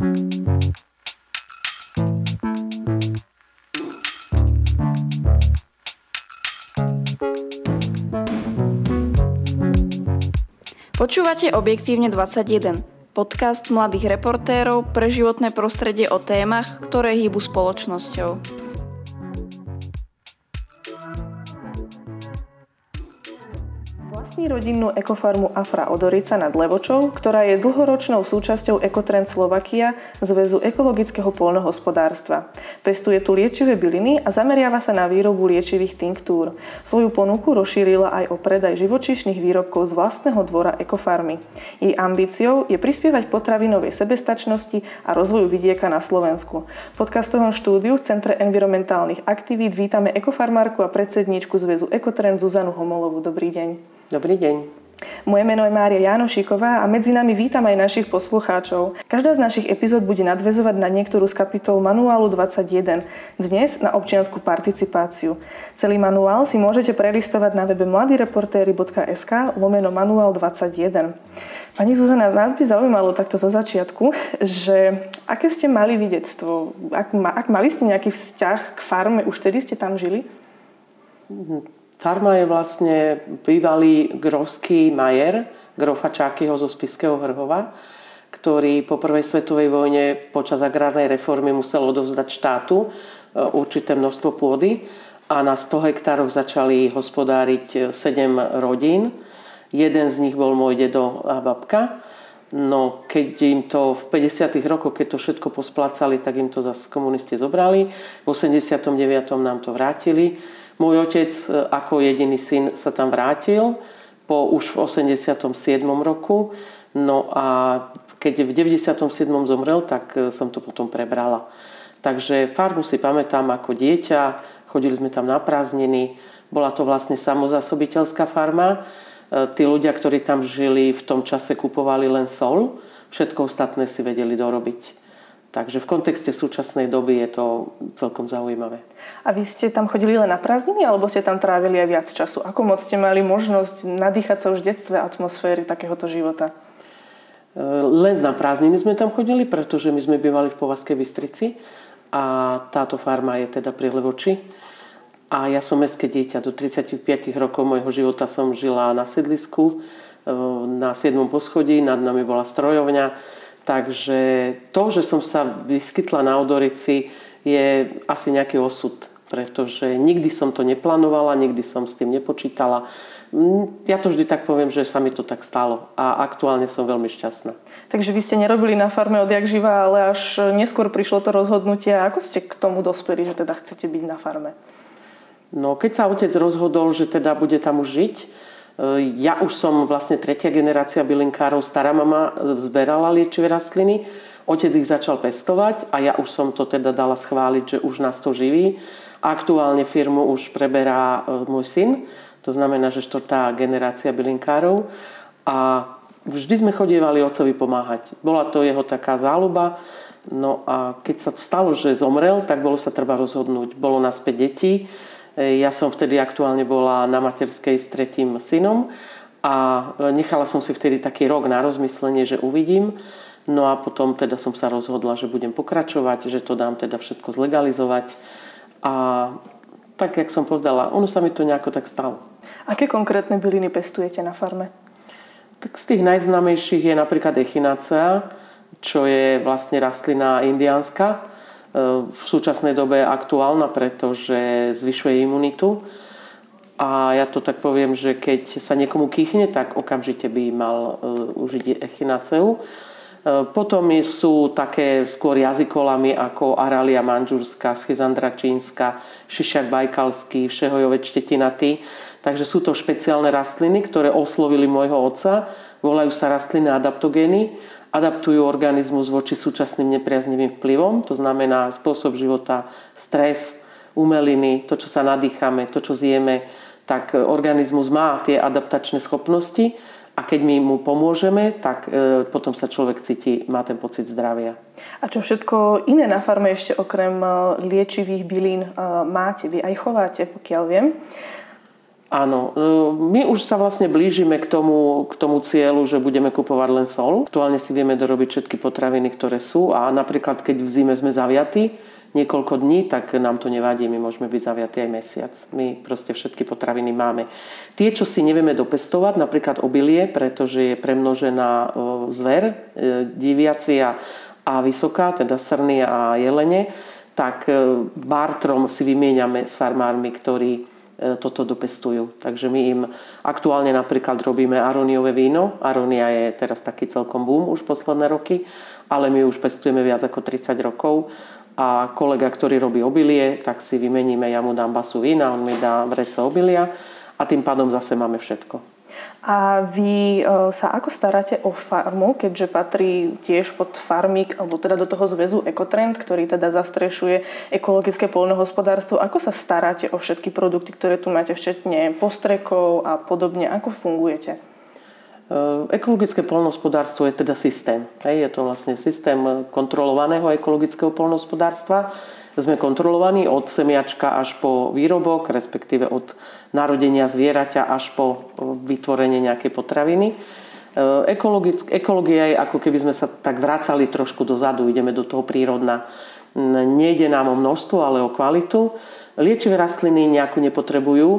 Počúvate objektívne 21, podcast mladých reportérov pre životné prostredie o témach, ktoré hýbu spoločnosťou. Vlastní rodinnú ekofarmu Afra Odorica nad Levočou, ktorá je dlhoročnou súčasťou Ekotrend Slovakia Zväzu ekologického polnohospodárstva. Pestuje tu liečivé byliny a zameriava sa na výrobu liečivých tinktúr. Svoju ponuku rozšírila aj o predaj živočíšnych výrobkov z vlastného dvora ekofarmy. Jej ambíciou je prispievať potravinovej sebestačnosti a rozvoju vidieka na Slovensku. V podcastovom štúdiu v Centre environmentálnych aktivít vítame ekofarmárku a predsedníčku Zväzu Ekotrend Zuzanu Homolovú. Dobrý deň. Dobrý deň. Moje meno je Mária Janošiková a medzi nami vítam aj našich poslucháčov. Každá z našich epizód bude nadvezovať na niektorú z kapitol Manuálu 21, dnes na občianskú participáciu. Celý manuál si môžete prelistovať na webe mladireportéry.sk lomeno manuál 21. Pani Zuzana, nás by zaujímalo takto zo začiatku, že aké ste mali videctvo, ak, ak mali ste nejaký vzťah k farme, už tedy ste tam žili? Farma je vlastne bývalý grovský majer, grofa Čákyho zo Spiského Hrhova, ktorý po prvej svetovej vojne počas agrárnej reformy musel odovzdať štátu e, určité množstvo pôdy a na 100 hektároch začali hospodáriť 7 rodín. Jeden z nich bol môj dedo a babka. No keď im to v 50. rokoch, keď to všetko posplácali, tak im to zase komunisti zobrali. V 89. nám to vrátili môj otec e, ako jediný syn sa tam vrátil po už v 87. roku. No a keď v 97. zomrel, tak e, som to potom prebrala. Takže farmu si pamätám ako dieťa, chodili sme tam na prázdniny, bola to vlastne samozásobiteľská farma. E, tí ľudia, ktorí tam žili, v tom čase kupovali len sol, všetko ostatné si vedeli dorobiť. Takže v kontexte súčasnej doby je to celkom zaujímavé. A vy ste tam chodili len na prázdniny, alebo ste tam trávili aj viac času? Ako moc ste mali možnosť nadýchať sa už v detstve atmosféry takéhoto života? E, len na prázdniny sme tam chodili, pretože my sme bývali v Povazkej Bystrici a táto farma je teda pri Levoči. A ja som mestské dieťa. Do 35 rokov môjho života som žila na sedlisku, e, na 7. poschodí, nad nami bola strojovňa Takže to, že som sa vyskytla na Odorici, je asi nejaký osud, pretože nikdy som to neplánovala, nikdy som s tým nepočítala. Mm, ja to vždy tak poviem, že sa mi to tak stalo a aktuálne som veľmi šťastná. Takže vy ste nerobili na farme odjak živa, ale až neskôr prišlo to rozhodnutie. Ako ste k tomu dospeli, že teda chcete byť na farme? No, keď sa otec rozhodol, že teda bude tam už žiť, ja už som vlastne tretia generácia bylinkárov, stará mama e, zberala liečivé rastliny, otec ich začal pestovať a ja už som to teda dala schváliť, že už nás to živí. Aktuálne firmu už preberá e, môj syn, to znamená, že štvrtá generácia bylinkárov a vždy sme chodievali otcovi pomáhať. Bola to jeho taká záľuba, no a keď sa stalo, že zomrel, tak bolo sa treba rozhodnúť. Bolo nás 5 detí, ja som vtedy aktuálne bola na materskej s tretím synom a nechala som si vtedy taký rok na rozmyslenie, že uvidím. No a potom teda som sa rozhodla, že budem pokračovať, že to dám teda všetko zlegalizovať. A tak, jak som povedala, ono sa mi to nejako tak stalo. Aké konkrétne byliny pestujete na farme? Tak z tých najznámejších je napríklad echinacea, čo je vlastne rastlina indiánska, v súčasnej dobe aktuálna, pretože zvyšuje imunitu. A ja to tak poviem, že keď sa niekomu kýchne, tak okamžite by mal e, užiť echinaceu. E, potom sú také skôr jazykolami ako Aralia manžurská, schizandra čínska, šišak bajkalský, všehojové čtetinaty. Takže sú to špeciálne rastliny, ktoré oslovili môjho otca. Volajú sa rastliny adaptogény adaptujú organizmus voči súčasným nepriaznivým vplyvom, to znamená spôsob života, stres, umeliny, to, čo sa nadýchame, to, čo zjeme, tak organizmus má tie adaptačné schopnosti a keď my mu pomôžeme, tak e, potom sa človek cíti, má ten pocit zdravia. A čo všetko iné na farme ešte okrem e, liečivých bylín e, máte? Vy aj chováte, pokiaľ viem. Áno, e, my už sa vlastne blížime k tomu, k tomu cieľu, že budeme kupovať len sol. Aktuálne si vieme dorobiť všetky potraviny, ktoré sú a napríklad keď v zime sme zaviatí niekoľko dní, tak nám to nevadí, my môžeme byť zaviatí aj mesiac. My proste všetky potraviny máme. Tie, čo si nevieme dopestovať, napríklad obilie, pretože je premnožená e, zver, e, diviacia a vysoká, teda srny a jelene, tak bartrom si vymieňame s farmármi, ktorí toto dopestujú. Takže my im aktuálne napríklad robíme aroniové víno. Aronia je teraz taký celkom boom už posledné roky, ale my už pestujeme viac ako 30 rokov a kolega, ktorý robí obilie, tak si vymeníme, ja mu dám basu vína, on mi dá vrece obilia a tým pádom zase máme všetko. A vy e, sa ako staráte o farmu, keďže patrí tiež pod farmík, alebo teda do toho zväzu Ekotrend, ktorý teda zastrešuje ekologické polnohospodárstvo. Ako sa staráte o všetky produkty, ktoré tu máte, včetne postrekov a podobne? Ako fungujete? E, ekologické polnohospodárstvo je teda systém. Je to vlastne systém kontrolovaného ekologického polnohospodárstva sme kontrolovaní od semiačka až po výrobok, respektíve od narodenia zvieraťa až po vytvorenie nejakej potraviny. E, ekológia je ako keby sme sa tak vracali trošku dozadu, ideme do toho prírodna. Nejde nám o množstvo, ale o kvalitu. Liečivé rastliny nejako nepotrebujú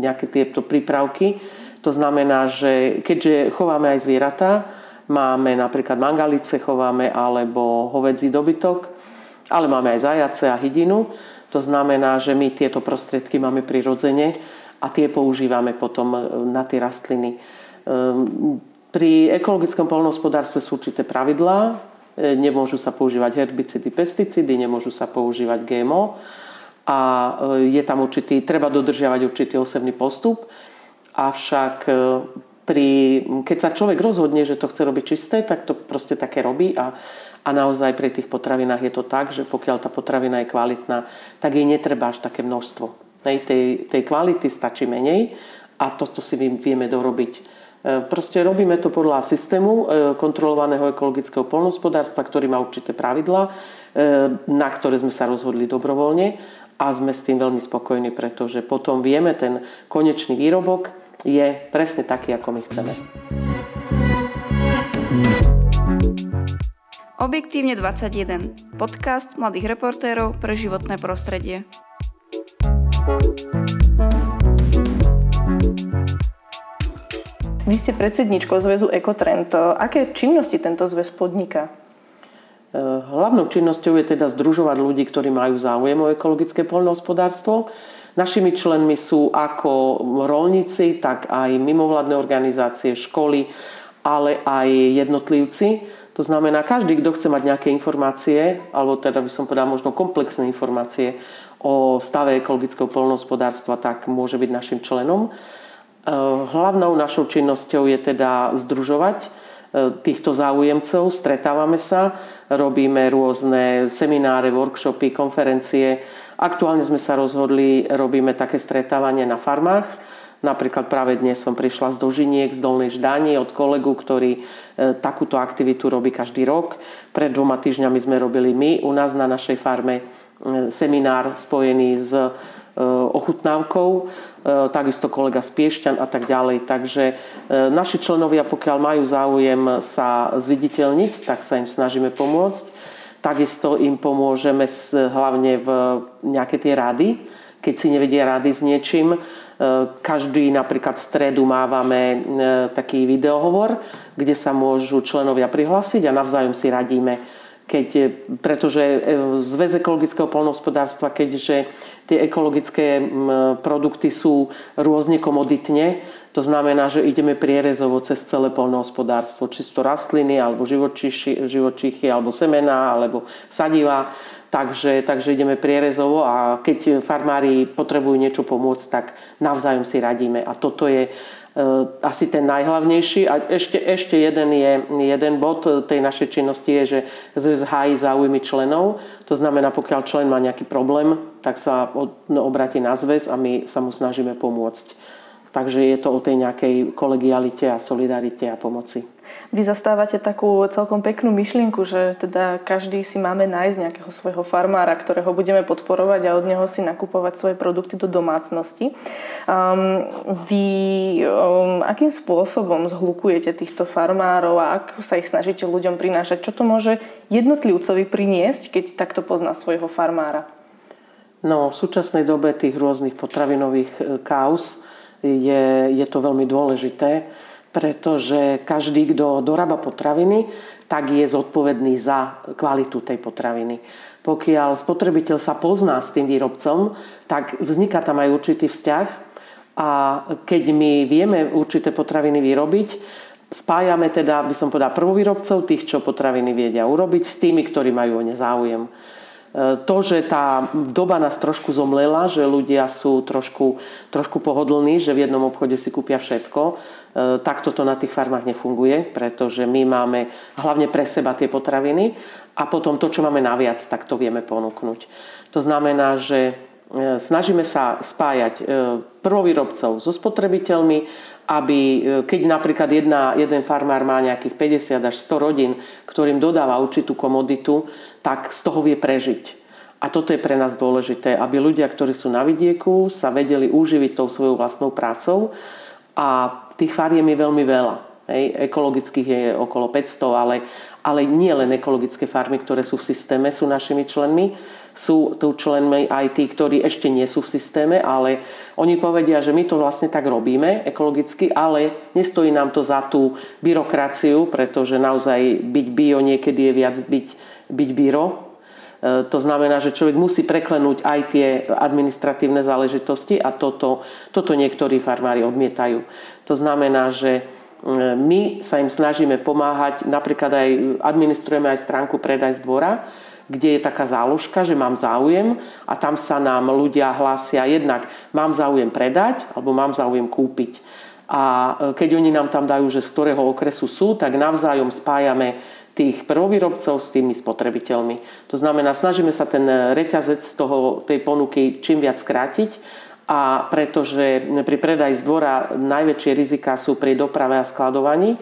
nejaké tieto prípravky. To znamená, že keďže chováme aj zvieratá, máme napríklad mangalice, chováme alebo hovedzí dobytok, ale máme aj zajace a hydinu. To znamená, že my tieto prostriedky máme prirodzene a tie používame potom e, na tie rastliny. Ehm, pri ekologickom polnohospodárstve sú určité pravidlá. E, nemôžu sa používať herbicidy, pesticídy, nemôžu sa používať GMO a e, je tam určitý, treba dodržiavať určitý osobný postup. Avšak pri, keď sa človek rozhodne, že to chce robiť čisté, tak to proste také robí a a naozaj pri tých potravinách je to tak, že pokiaľ tá potravina je kvalitná, tak jej netreba až také množstvo. Hej, tej, tej kvality stačí menej a toto si vieme dorobiť. E, proste robíme to podľa systému e, kontrolovaného ekologického polnospodárstva, ktorý má určité pravidla, e, na ktoré sme sa rozhodli dobrovoľne a sme s tým veľmi spokojní, pretože potom vieme, ten konečný výrobok je presne taký, ako my chceme. Objektívne 21. Podcast mladých reportérov pre životné prostredie. Vy ste predsedničkou zväzu Ekotrend. Aké činnosti tento zväz podniká? E, hlavnou činnosťou je teda združovať ľudí, ktorí majú záujem o ekologické poľnohospodárstvo. Našimi členmi sú ako rolníci, tak aj mimovládne organizácie, školy, ale aj jednotlivci. To znamená, každý, kto chce mať nejaké informácie, alebo teda by som povedal možno komplexné informácie o stave ekologického polnohospodárstva, tak môže byť našim členom. E, hlavnou našou činnosťou je teda združovať e, týchto záujemcov, stretávame sa, robíme rôzne semináre, workshopy, konferencie. Aktuálne sme sa rozhodli, robíme také stretávanie na farmách, Napríklad práve dnes som prišla z Dožiniek, z Dolnej Ždáni od kolegu, ktorý e, takúto aktivitu robí každý rok. Pred dvoma týždňami sme robili my u nás na našej farme seminár spojený s e, ochutnávkou, takisto kolega z Piešťan a tak ďalej. Takže naši členovia, pokiaľ majú záujem sa zviditeľniť, tak sa im snažíme pomôcť. Takisto im pomôžeme hlavne v nejaké tie rady, keď si nevedia rady s niečím, každý napríklad v stredu mávame e, taký videohovor, kde sa môžu členovia prihlásiť a navzájom si radíme. Keď, pretože e, Zväz ekologického polnohospodárstva, keďže tie ekologické produkty sú rôzne komoditne, to znamená, že ideme prierezovo cez celé polnohospodárstvo, čisto rastliny, alebo živočichy, živočichy, alebo semená, alebo sadiva Takže, takže ideme prierezovo a keď farmári potrebujú niečo pomôcť, tak navzájom si radíme. A toto je asi ten najhlavnejší. A ešte, ešte jeden, je, jeden bod tej našej činnosti je, že zväz hájí záujmy členov. To znamená, pokiaľ člen má nejaký problém, tak sa no, obratí na zväz a my sa mu snažíme pomôcť. Takže je to o tej nejakej kolegialite a solidarite a pomoci. Vy zastávate takú celkom peknú myšlienku, že teda každý si máme nájsť nejakého svojho farmára, ktorého budeme podporovať a od neho si nakupovať svoje produkty do domácnosti. Um, vy um, akým spôsobom zhlukujete týchto farmárov a ako sa ich snažíte ľuďom prinášať? Čo to môže jednotlivcovi priniesť, keď takto pozná svojho farmára? No, v súčasnej dobe tých rôznych potravinových e, kauz je, je to veľmi dôležité pretože každý, kto dorába potraviny, tak je zodpovedný za kvalitu tej potraviny. Pokiaľ spotrebiteľ sa pozná s tým výrobcom, tak vzniká tam aj určitý vzťah a keď my vieme určité potraviny vyrobiť, spájame teda, by som povedala, prvovýrobcov, tých, čo potraviny vedia urobiť, s tými, ktorí majú o ne záujem. E, to, že tá doba nás trošku zomlela, že ľudia sú trošku, trošku pohodlní, že v jednom obchode si kúpia všetko, e, takto to na tých farmách nefunguje, pretože my máme hlavne pre seba tie potraviny a potom to, čo máme naviac, tak to vieme ponúknuť. To znamená, že e, snažíme sa spájať prvovýrobcov so spotrebiteľmi aby keď napríklad jedna, jeden farmár má nejakých 50 až 100 rodín, ktorým dodáva určitú komoditu, tak z toho vie prežiť. A toto je pre nás dôležité, aby ľudia, ktorí sú na vidieku, sa vedeli uživiť tou svojou vlastnou prácou. A tých fariem je veľmi veľa. Ekologických je okolo 500, ale, ale nie len ekologické farmy, ktoré sú v systéme, sú našimi členmi. Sú tu členmi aj tí, ktorí ešte nie sú v systéme, ale oni povedia, že my to vlastne tak robíme ekologicky, ale nestojí nám to za tú byrokraciu, pretože naozaj byť bio niekedy je viac byť byť bíro. E, to znamená, že človek musí preklenúť aj tie administratívne záležitosti a toto, toto niektorí farmári odmietajú. To znamená, že my sa im snažíme pomáhať, napríklad aj administrujeme aj stránku Predaj z dvora, kde je taká záložka, že mám záujem a tam sa nám ľudia hlásia jednak mám záujem predať alebo mám záujem kúpiť. A e, keď oni nám tam dajú, že z ktorého okresu sú, tak navzájom spájame tých prvovýrobcov s tými spotrebiteľmi. To znamená, snažíme sa ten reťazec z toho, tej ponuky čím viac skrátiť a pretože pri predaji z dvora najväčšie rizika sú pri doprave a skladovaní,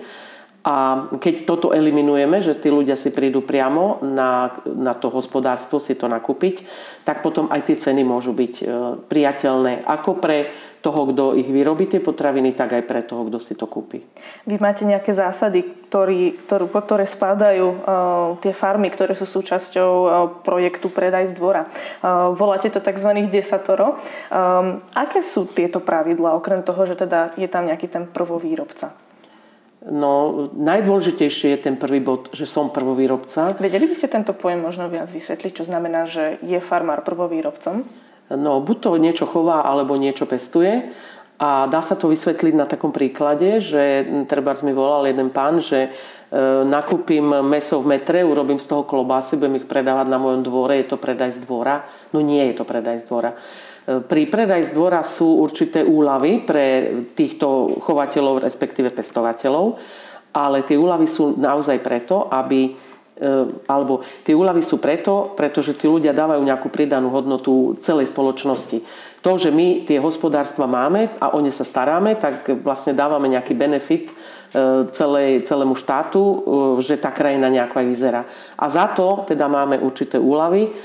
a keď toto eliminujeme, že tí ľudia si prídu priamo na, na to hospodárstvo si to nakúpiť, tak potom aj tie ceny môžu byť e, priateľné ako pre toho, kto ich vyrobí tie potraviny, tak aj pre toho, kto si to kúpi. Vy máte nejaké zásady, ktorý, ktorú, pod ktoré spadajú uh, tie farmy, ktoré sú súčasťou uh, projektu Predaj z dvora. Uh, voláte to tzv. desatoro. Um, aké sú tieto pravidlá, okrem toho, že teda je tam nejaký ten prvovýrobca? No, najdôležitejšie je ten prvý bod, že som prvovýrobca. Vedeli by ste tento pojem možno viac vysvetliť, čo znamená, že je farmár prvovýrobcom? No, buď to niečo chová, alebo niečo pestuje. A dá sa to vysvetliť na takom príklade, že treba mi volal jeden pán, že e, nakúpim meso v metre, urobím z toho klobásy, budem ich predávať na mojom dvore, je to predaj z dvora. No nie je to predaj z dvora. E, pri predaj z dvora sú určité úlavy pre týchto chovateľov, respektíve pestovateľov, ale tie úlavy sú naozaj preto, aby Ehm, alebo tie úľavy sú preto, pretože tí ľudia dávajú nejakú pridanú hodnotu celej spoločnosti. To, že my tie hospodárstva máme a o ne sa staráme, tak vlastne dávame nejaký benefit ehm, celej, celému štátu, ehm, že tá krajina nejako aj vyzerá. A za to teda máme určité úlavy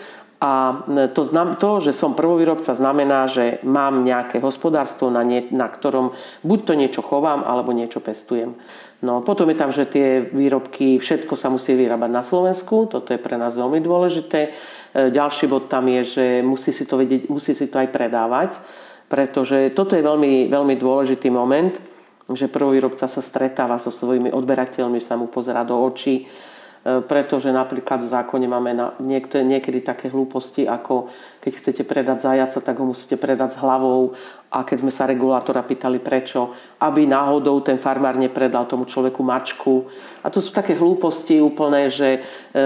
a to, znam, to, že som prvovýrobca, znamená, že mám nejaké hospodárstvo, na, nie, na ktorom buď to niečo chovám, alebo niečo pestujem. No potom je tam, že tie výrobky, všetko sa musí vyrábať na Slovensku, toto je pre nás veľmi dôležité. E, ďalší bod tam je, že musí si to, vedieť, musí si to aj predávať, pretože toto je veľmi, veľmi dôležitý moment, že prvovýrobca sa stretáva so svojimi odberateľmi, sa mu pozera do očí, pretože napríklad v zákone máme na niektoré, niekedy také hlúposti, ako keď chcete predať zajaca, tak ho musíte predať s hlavou a keď sme sa regulátora pýtali prečo, aby náhodou ten farmár nepredal tomu človeku mačku. A to sú také hlúposti úplné, že e,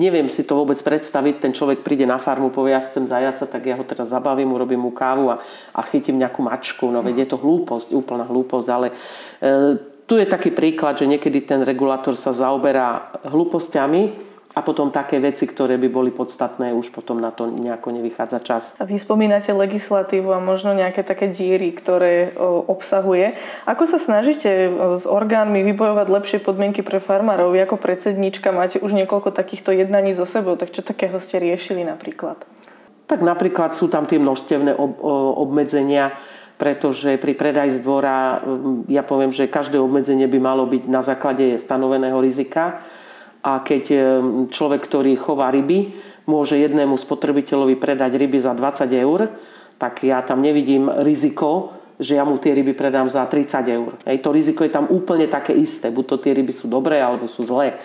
neviem si to vôbec predstaviť. Ten človek príde na farmu, povie, ja chcem zajaca, tak ja ho teraz zabavím, urobím mu kávu a, a chytím nejakú mačku. No veď je to hlúposť, úplná hlúposť, ale e, tu je taký príklad, že niekedy ten regulátor sa zaoberá hlúpostiami a potom také veci, ktoré by boli podstatné, už potom na to nejako nevychádza čas. A vy spomínate legislatívu a možno nejaké také díry, ktoré obsahuje. Ako sa snažíte s orgánmi vybojovať lepšie podmienky pre farmárov? Vy ako predsednička máte už niekoľko takýchto jednaní so sebou, tak čo takého ste riešili napríklad? Tak napríklad sú tam tie množstevné obmedzenia, pretože pri predaji z dvora, ja poviem, že každé obmedzenie by malo byť na základe stanoveného rizika a keď e, človek, ktorý chová ryby, môže jednému spotrebiteľovi predať ryby za 20 eur, tak ja tam nevidím riziko, že ja mu tie ryby predám za 30 eur. Hej, to riziko je tam úplne také isté. Buď to tie ryby sú dobré, alebo sú zlé.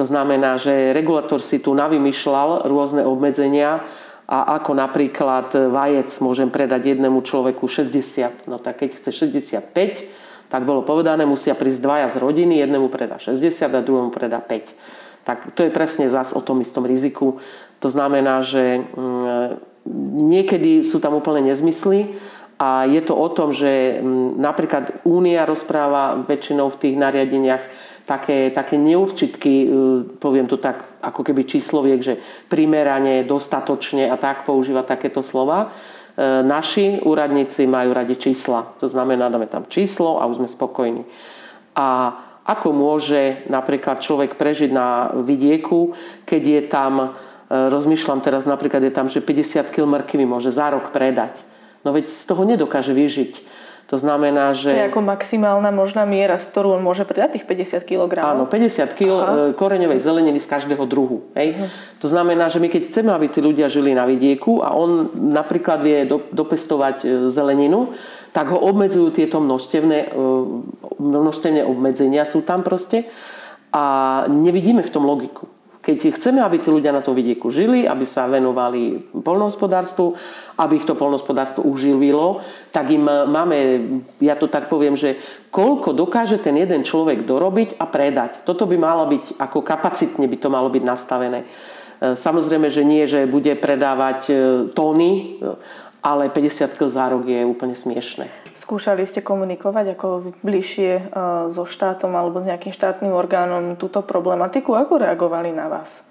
To znamená, že regulator si tu navymýšľal rôzne obmedzenia a ako napríklad vajec môžem predať jednému človeku 60. No tak keď chce 65, tak bolo povedané, musia prísť dvaja z rodiny, jednému predá 60 a druhému predá 5. Tak to je presne zas o tom istom riziku. To znamená, že mm, niekedy sú tam úplne nezmysly a je to o tom, že mm, napríklad Únia rozpráva väčšinou v tých nariadeniach také, také neurčitky, e, poviem to tak ako keby čísloviek, že primerane, dostatočne a tak používa takéto slova. E, naši úradníci majú radi čísla. To znamená, dáme tam číslo a už sme spokojní. A ako môže napríklad človek prežiť na vidieku, keď je tam, e, rozmýšľam teraz napríklad, je tam, že 50 kg mrkvy môže za rok predať. No veď z toho nedokáže vyžiť. To znamená, že... To je ako maximálna možná miera, z ktorú on môže predať tých 50 kg. Áno, 50 kg. E, koreňovej zeleniny z každého druhu. Hej? Uh-huh. To znamená, že my keď chceme, aby tí ľudia žili na vidieku a on napríklad vie do, dopestovať e, zeleninu, tak ho obmedzujú tieto množstevné, e, množstevné obmedzenia sú tam proste a nevidíme v tom logiku. Keď chceme, aby tí ľudia na to vidieku žili, aby sa venovali polnohospodárstvu, aby ich to polnohospodárstvo uživilo, tak im máme, ja to tak poviem, že koľko dokáže ten jeden človek dorobiť a predať. Toto by malo byť, ako kapacitne by to malo byť nastavené. E, samozrejme, že nie, že bude predávať e, tóny, ale 50 kg za rok je úplne smiešne. Skúšali ste komunikovať ako bližšie e, so štátom alebo s nejakým štátnym orgánom túto problematiku? Ako reagovali na vás?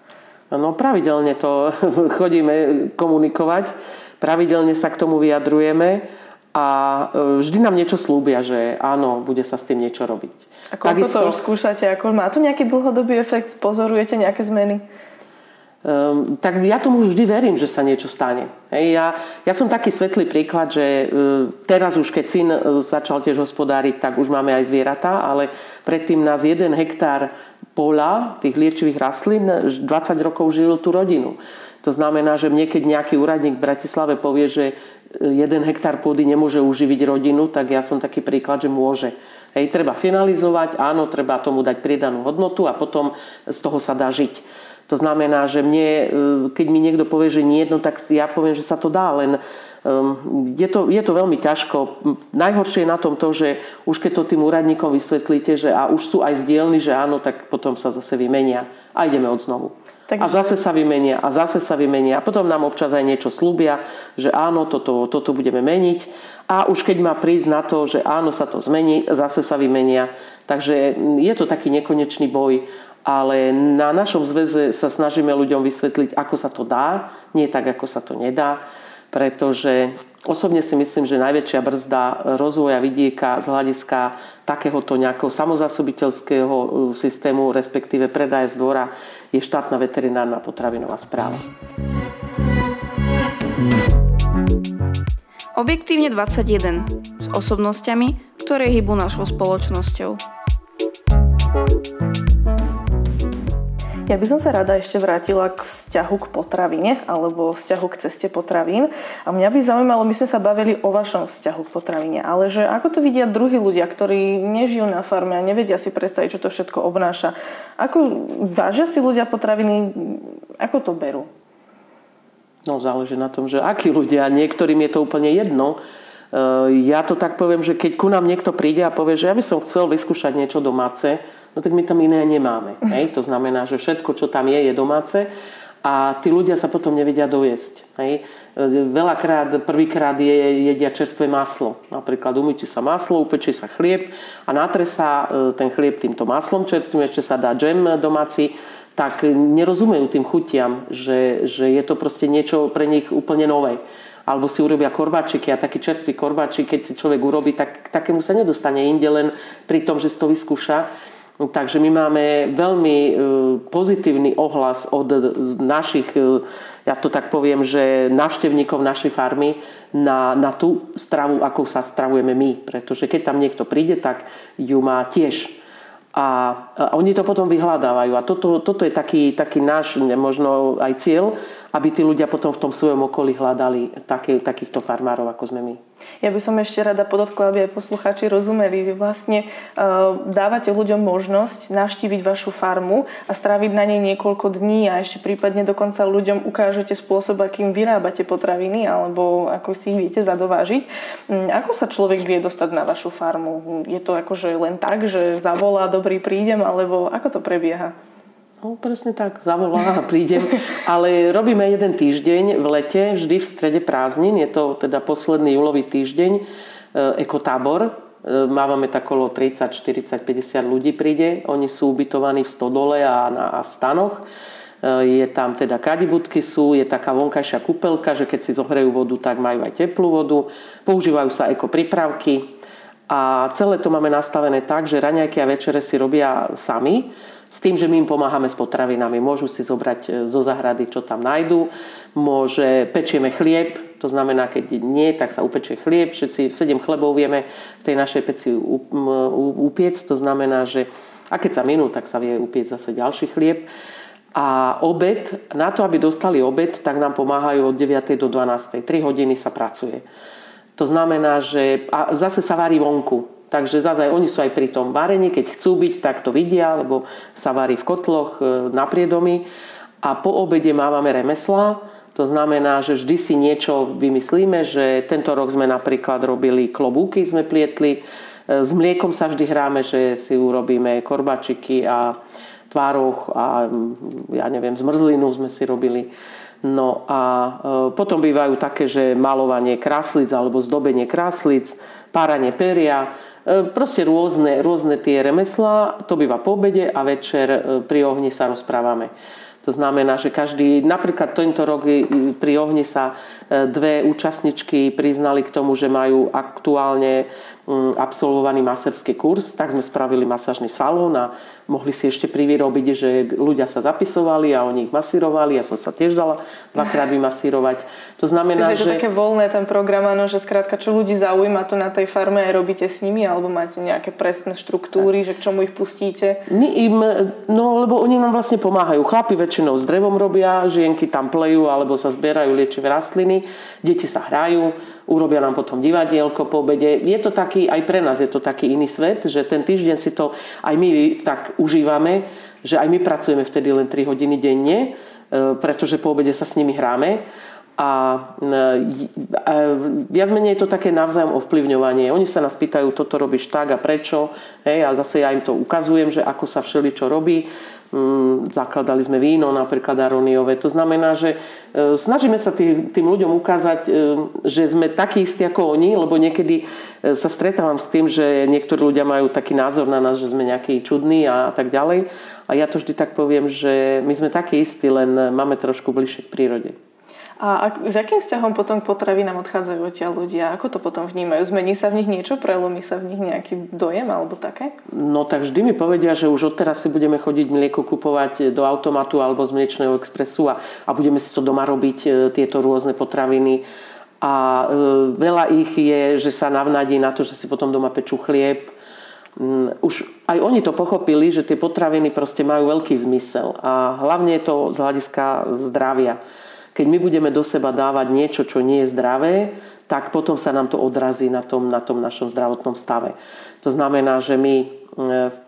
No pravidelne to chodíme komunikovať, pravidelne sa k tomu vyjadrujeme a e, vždy nám niečo slúbia, že áno, bude sa s tým niečo robiť. Ako Takisto... to už skúšate? Ako má to nejaký dlhodobý efekt? Pozorujete nejaké zmeny? Um, tak ja tomu vždy verím, že sa niečo stane. Hej, ja, ja som taký svetlý príklad, že uh, teraz už keď syn uh, začal tiež hospodáriť, tak už máme aj zvieratá, ale predtým nás jeden hektár pola tých liečivých rastlín 20 rokov žil tú rodinu. To znamená, že mne keď nejaký úradník v Bratislave povie, že e, jeden hektár pôdy nemôže uživiť rodinu, tak ja som taký príklad, že môže. Hej, treba finalizovať, áno, treba tomu dať pridanú hodnotu a potom z toho sa dá žiť. To znamená, že mne, e, keď mi niekto povie, že nie, no tak ja poviem, že sa to dá, len je to, je to veľmi ťažko. Najhoršie je na tom to, že už keď to tým úradníkom vysvetlíte, že a už sú aj zdielni, že áno, tak potom sa zase vymenia a ideme od znovu. Takže... A zase sa vymenia a zase sa vymenia. A potom nám občas aj niečo slúbia, že áno, toto, toto budeme meniť. A už keď má prísť na to, že áno, sa to zmení, zase sa vymenia. Takže je to taký nekonečný boj ale na našom zväze sa snažíme ľuďom vysvetliť, ako sa to dá, nie tak, ako sa to nedá, pretože osobne si myslím, že najväčšia brzda rozvoja vidieka z hľadiska takéhoto nejakého samozasobiteľského uh, systému, respektíve predaje z dvora, je štátna veterinárna potravinová správa. Objektívne 21 s osobnosťami, ktoré hýbu našou spoločnosťou. Ja by som sa rada ešte vrátila k vzťahu k potravine alebo vzťahu k ceste potravín. A mňa by zaujímalo, my sme sa bavili o vašom vzťahu k potravine, ale že ako to vidia druhí ľudia, ktorí nežijú na farme a nevedia si predstaviť, čo to všetko obnáša. Ako vážia si ľudia potraviny, ako to berú? No záleží na tom, že akí ľudia. Niektorým je to úplne jedno. E, ja to tak poviem, že keď ku nám niekto príde a povie, že ja by som chcel vyskúšať niečo domáce, no tak my tam iné nemáme. Hej? To znamená, že všetko, čo tam je, je domáce a tí ľudia sa potom nevedia dojesť. Hej? Veľakrát, prvýkrát je, jedia čerstvé maslo. Napríklad umyčí sa maslo, upečí sa chlieb a natre sa e, ten chlieb týmto maslom čerstvým, ešte sa dá džem domáci, tak nerozumejú tým chutiam, že, že je to proste niečo pre nich úplne nové alebo si urobia korbáčiky a taký čerstvý korbáčik, keď si človek urobí, tak takému sa nedostane inde len pri tom, že si to vyskúša. Takže my máme veľmi e, pozitívny ohlas od našich, e, ja to tak poviem, že návštevníkov našej farmy na, na tú stravu, ako sa stravujeme my. Pretože keď tam niekto príde, tak ju má tiež a, a oni to potom vyhľadávajú. A toto, toto je taký, taký náš možno aj cieľ, aby tí ľudia potom v tom svojom okolí hľadali také, takýchto farmárov, ako sme my. Ja by som ešte rada podotkla, aby aj poslucháči rozumeli. Vy vlastne uh, dávate ľuďom možnosť navštíviť vašu farmu a stráviť na nej niekoľko dní a ešte prípadne dokonca ľuďom ukážete spôsob, akým vyrábate potraviny alebo ako si ich viete zadovážiť. Um, ako sa človek vie dostať na vašu farmu? Je to akože len tak, že zavolá, dobrý prídem, alebo ako to prebieha? No, presne tak, zavolá a prídem. Ale robíme jeden týždeň v lete, vždy v strede prázdnin. Je to teda posledný júlový týždeň, e, ekotábor. E, mávame tak okolo 30, 40, 50 ľudí príde. Oni sú ubytovaní v stodole a, na, a v stanoch. E, je tam teda kadibudky sú, je taká vonkajšia kúpelka, že keď si zohrejú vodu, tak majú aj teplú vodu. Používajú sa ekopripravky. A celé to máme nastavené tak, že raňajky a večere si robia sami s tým, že my im pomáhame s potravinami. Môžu si zobrať e, zo zahrady, čo tam nájdú. Môže, pečieme chlieb, to znamená, keď nie, tak sa upečie chlieb. Všetci 7 chlebov vieme v tej našej peci upiec. To znamená, že a keď sa minú, tak sa vie upiec zase ďalší chlieb. A obed, na to, aby dostali obed, tak nám pomáhajú od 9. do 12. 3 hodiny sa pracuje. To znamená, že a zase sa varí vonku. Takže zase oni sú aj pri tom varení, keď chcú byť, tak to vidia, lebo sa varí v kotloch e, na priedomy. A po obede mávame remesla, to znamená, že vždy si niečo vymyslíme, že tento rok sme napríklad robili klobúky, sme plietli, e, s mliekom sa vždy hráme, že si urobíme korbačiky a tvároch a ja neviem, zmrzlinu sme si robili. No a e, potom bývajú také, že malovanie kráslic alebo zdobenie kráslic, páranie peria, proste rôzne, rôzne tie remeslá, to býva po obede a večer e, pri ohni sa rozprávame. To znamená, že každý, napríklad tento rok pri ohni sa e, dve účastničky priznali k tomu, že majú aktuálne mm, absolvovaný maserský kurz, tak sme spravili masážny salón a mohli si ešte privyrobiť, že ľudia sa zapisovali a oni ich masírovali. Ja som sa tiež dala dvakrát vymasírovať. To znamená, Takže je to že... také voľné ten program, áno, že skrátka, čo ľudí zaujíma, to na tej farme aj robíte s nimi, alebo máte nejaké presné štruktúry, tak. že k čomu ich pustíte? My im, no lebo oni nám vlastne pomáhajú. Chlapi väčšinou s drevom robia, žienky tam plejú alebo sa zbierajú liečivé rastliny, deti sa hrajú, urobia nám potom divadielko po obede. Je to taký, aj pre nás je to taký iný svet, že ten týždeň si to aj my tak užívame, že aj my pracujeme vtedy len 3 hodiny denne, e, pretože po obede sa s nimi hráme. A, a viac menej je to také navzájom ovplyvňovanie. Oni sa nás pýtajú, toto robíš tak a prečo. Hej, a zase ja im to ukazujem, že ako sa všeli čo robí. Mm, zakladali sme víno napríklad aroniové. To znamená, že e, snažíme sa tým, ľuďom ukázať, e, že sme takí istí ako oni, lebo niekedy e, sa stretávam s tým, že niektorí ľudia majú taký názor na nás, že sme nejaký čudní a tak ďalej. A ja to vždy tak poviem, že my sme takí istí, len máme trošku bližšie k prírode. A ak, s akým vzťahom potom k potravinám odchádzajú odtiaľ ľudia? Ako to potom vnímajú? Zmení sa v nich niečo? Prelomí sa v nich nejaký dojem alebo také? No tak vždy mi povedia, že už odteraz si budeme chodiť mlieko kupovať do automatu alebo z mliečného expresu a, a budeme si to doma robiť, e, tieto rôzne potraviny. A e, veľa ich je, že sa navnadí na to, že si potom doma pečú chlieb. Mm, už aj oni to pochopili, že tie potraviny proste majú veľký zmysel. A hlavne je to z hľadiska zdravia keď my budeme do seba dávať niečo, čo nie je zdravé, tak potom sa nám to odrazí na tom, na tom našom zdravotnom stave. To znamená, že my e,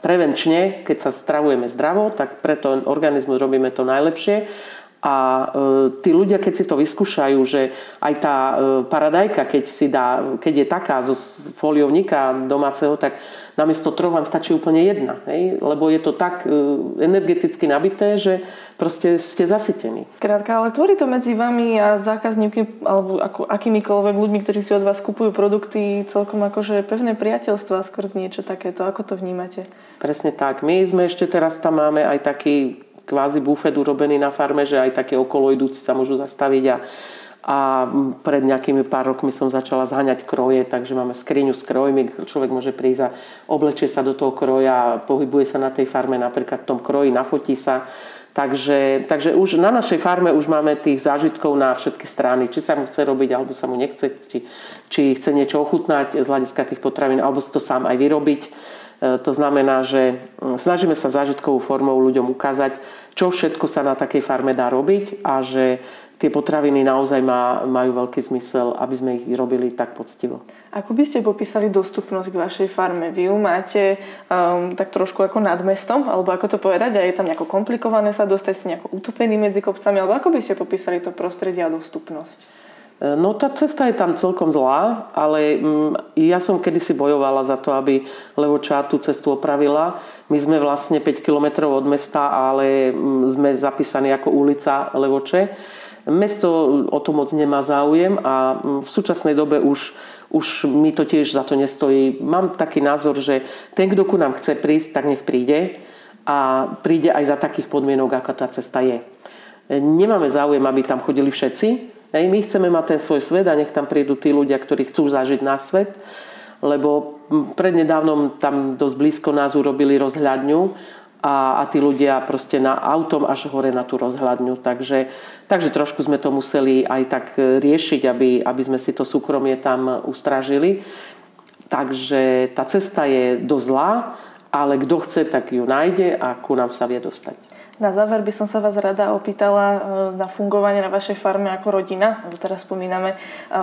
prevenčne, keď sa stravujeme zdravo, tak pre ten organizmus robíme to najlepšie a e, tí ľudia, keď si to vyskúšajú, že aj tá e, paradajka, keď, si dá, keď je taká zo foliovníka domáceho, tak namiesto troch vám stačí úplne jedna. Hej? Lebo je to tak e, energeticky nabité, že proste ste zasytení. Krátka, ale tvorí to medzi vami a zákazníky alebo ako, akýmikoľvek ľuďmi, ktorí si od vás kupujú produkty, celkom akože pevné priateľstva skrz niečo takéto. Ako to vnímate? Presne tak. My sme ešte teraz tam máme aj taký kvázi bufet urobený na farme, že aj také okolo idúci sa môžu zastaviť a, a pred nejakými pár rokmi som začala zhaňať kroje, takže máme skriňu s krojmi, človek môže prísť a oblečie sa do toho kroja, pohybuje sa na tej farme napríklad v tom kroji, nafotí sa. Takže, takže už na našej farme už máme tých zážitkov na všetky strany. Či sa mu chce robiť, alebo sa mu nechce, či, či chce niečo ochutnať z hľadiska tých potravín, alebo si to sám aj vyrobiť. E, to znamená, že mm, snažíme sa zážitkovou formou ľuďom ukázať, čo všetko sa na takej farme dá robiť a že tie potraviny naozaj má, majú veľký zmysel, aby sme ich robili tak poctivo. Ako by ste popísali dostupnosť k vašej farme? Vy ju máte um, tak trošku ako nad mestom, alebo ako to povedať, a je tam nejako komplikované sa dostať, si nejako utopený medzi kopcami, alebo ako by ste popísali to prostredie a dostupnosť? No tá cesta je tam celkom zlá, ale mm, ja som kedysi bojovala za to, aby Levoča tú cestu opravila. My sme vlastne 5 km od mesta, ale mm, sme zapísaní ako ulica Levoče. Mesto o to moc nemá záujem a mm, v súčasnej dobe už, už mi to tiež za to nestojí. Mám taký názor, že ten, kto ku nám chce prísť, tak nech príde a príde aj za takých podmienok, aká tá cesta je. Nemáme záujem, aby tam chodili všetci, Hej, my chceme mať ten svoj svet a nech tam prídu tí ľudia, ktorí chcú zažiť náš svet, lebo prednedávnom tam dosť blízko nás urobili rozhľadňu a, a tí ľudia proste na autom až hore na tú rozhľadňu. Takže, takže trošku sme to museli aj tak riešiť, aby, aby sme si to súkromie tam ustražili. Takže tá cesta je dosť zlá, ale kto chce, tak ju nájde a ku nám sa vie dostať. Na záver by som sa vás rada opýtala e, na fungovanie na vašej farme ako rodina, teraz spomíname e,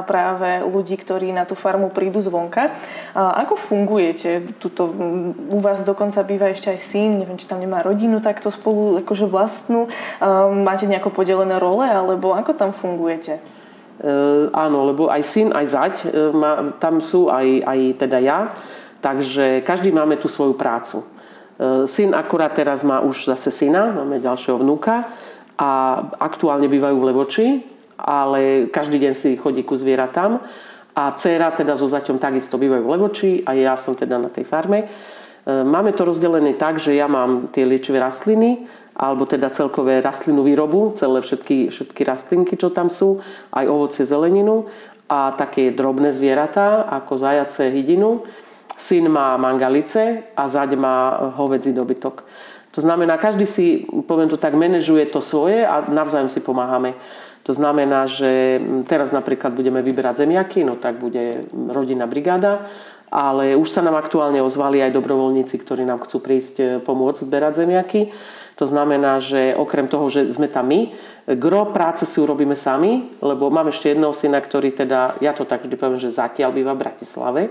práve ľudí, ktorí na tú farmu prídu zvonka. Ako fungujete? Tuto, u vás dokonca býva ešte aj syn, neviem, či tam nemá rodinu takto spolu, akože vlastnú. E, máte nejako podelené role, alebo ako tam fungujete? E, áno, lebo aj syn, aj zať, e, má, tam sú aj, aj teda ja, takže každý máme tú svoju prácu. E, syn akurát teraz má už zase syna, máme ďalšieho vnúka a aktuálne bývajú v Levoči, ale každý deň si chodí ku zvieratám a dcera teda so zaťom takisto bývajú v Levoči a ja som teda na tej farme. E, máme to rozdelené tak, že ja mám tie liečivé rastliny, alebo teda celkové rastlinnú výrobu, celé všetky, všetky rastlinky, čo tam sú, aj ovocie, zeleninu a také drobné zvieratá, ako zajace, hydinu syn má mangalice a zaď má hovedzí dobytok. To znamená, každý si, poviem to tak, manažuje to svoje a navzájom si pomáhame. To znamená, že teraz napríklad budeme vyberať zemiaky, no tak bude rodinná brigáda, ale už sa nám aktuálne ozvali aj dobrovoľníci, ktorí nám chcú prísť e, pomôcť zberať zemiaky. To znamená, že okrem toho, že sme tam my, gro práce si urobíme sami, lebo mám ešte jedného syna, ktorý teda, ja to tak vždy poviem, že zatiaľ býva v Bratislave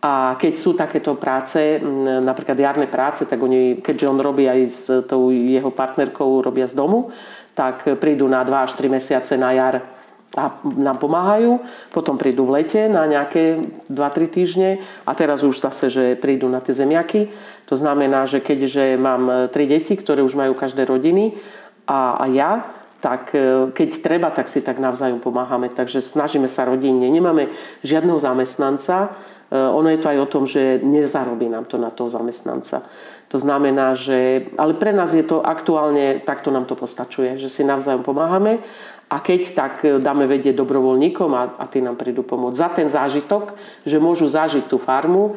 a keď sú takéto práce, napríklad jarné práce, tak oni, keďže on robí aj s tou jeho partnerkou, robia z domu, tak prídu na 2 až 3 mesiace na jar a nám pomáhajú. Potom prídu v lete na nejaké 2-3 týždne a teraz už zase, že prídu na tie zemiaky. To znamená, že keďže mám tri deti, ktoré už majú každé rodiny a, a ja, tak e, keď treba, tak si tak navzájom pomáhame. Takže snažíme sa rodinne. Nemáme žiadneho zamestnanca, ono je to aj o tom, že nezarobí nám to na toho zamestnanca. To znamená, že... Ale pre nás je to aktuálne, takto nám to postačuje, že si navzájom pomáhame a keď tak eh, dáme vedieť dobrovoľníkom a, a tí nám prídu pomôcť. Za ten zážitok, že môžu zažiť tú farmu,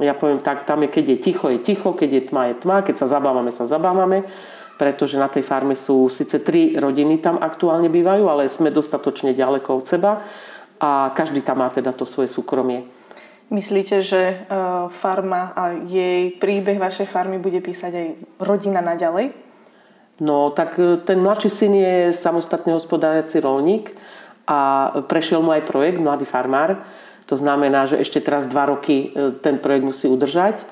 ja poviem tak, tam je, keď je ticho, je ticho, keď je tma, je tma, keď sa zabávame, sa zabávame, pretože na tej farme sú síce tri rodiny tam aktuálne bývajú, ale sme dostatočne ďaleko od seba a každý tam má teda to svoje súkromie. Myslíte, že e, farma a jej príbeh vašej farmy bude písať aj rodina naďalej? No, tak e, ten mladší syn je samostatne hospodáriaci rolník a prešiel mu aj projekt Mladý farmár. To znamená, že ešte teraz dva roky e, ten projekt musí udržať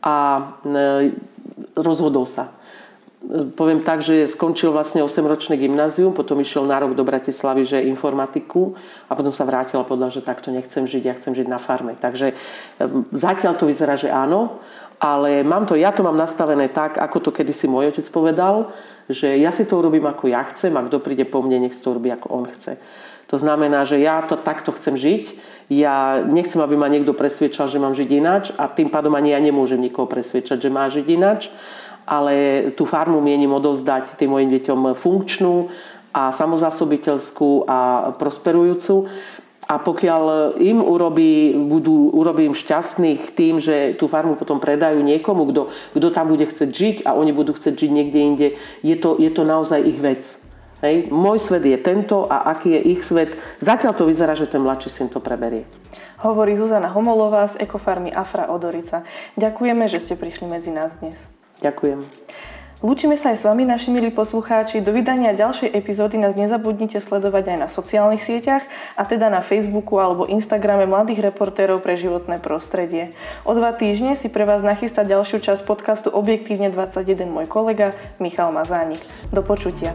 a rozhodol sa poviem tak, že skončil vlastne 8-ročné gymnázium, potom išiel na rok do Bratislavy, že informatiku a potom sa vrátil a povedal, že takto nechcem žiť, ja chcem žiť na farme. Takže zatiaľ to vyzerá, že áno, ale mám to, ja to mám nastavené tak, ako to kedysi môj otec povedal, že ja si to urobím ako ja chcem a kto príde po mne, nech to urobí ako on chce. To znamená, že ja to takto chcem žiť, ja nechcem, aby ma niekto presviečal, že mám žiť ináč a tým pádom ani ja nemôžem nikoho presviečať, že má žiť ináč ale tú farmu mienim odovzdať tým mojim deťom funkčnú a samozásobiteľskú a prosperujúcu. A pokiaľ im urobí, budú, urobím šťastných tým, že tú farmu potom predajú niekomu, kto, kto tam bude chcieť žiť a oni budú chcieť žiť niekde inde, je to, je to naozaj ich vec. Hej. Môj svet je tento a aký je ich svet. Zatiaľ to vyzerá, že ten mladší syn to preberie. Hovorí Zuzana Homolová z ekofarmy Afra Odorica. Ďakujeme, že ste prišli medzi nás dnes. Ďakujem. Lúčime sa aj s vami, naši milí poslucháči. Do vydania ďalšej epizódy nás nezabudnite sledovať aj na sociálnych sieťach, a teda na Facebooku alebo Instagrame Mladých reportérov pre životné prostredie. O dva týždne si pre vás nachystá ďalšiu časť podcastu Objektívne 21 môj kolega Michal Mazánik. Do počutia.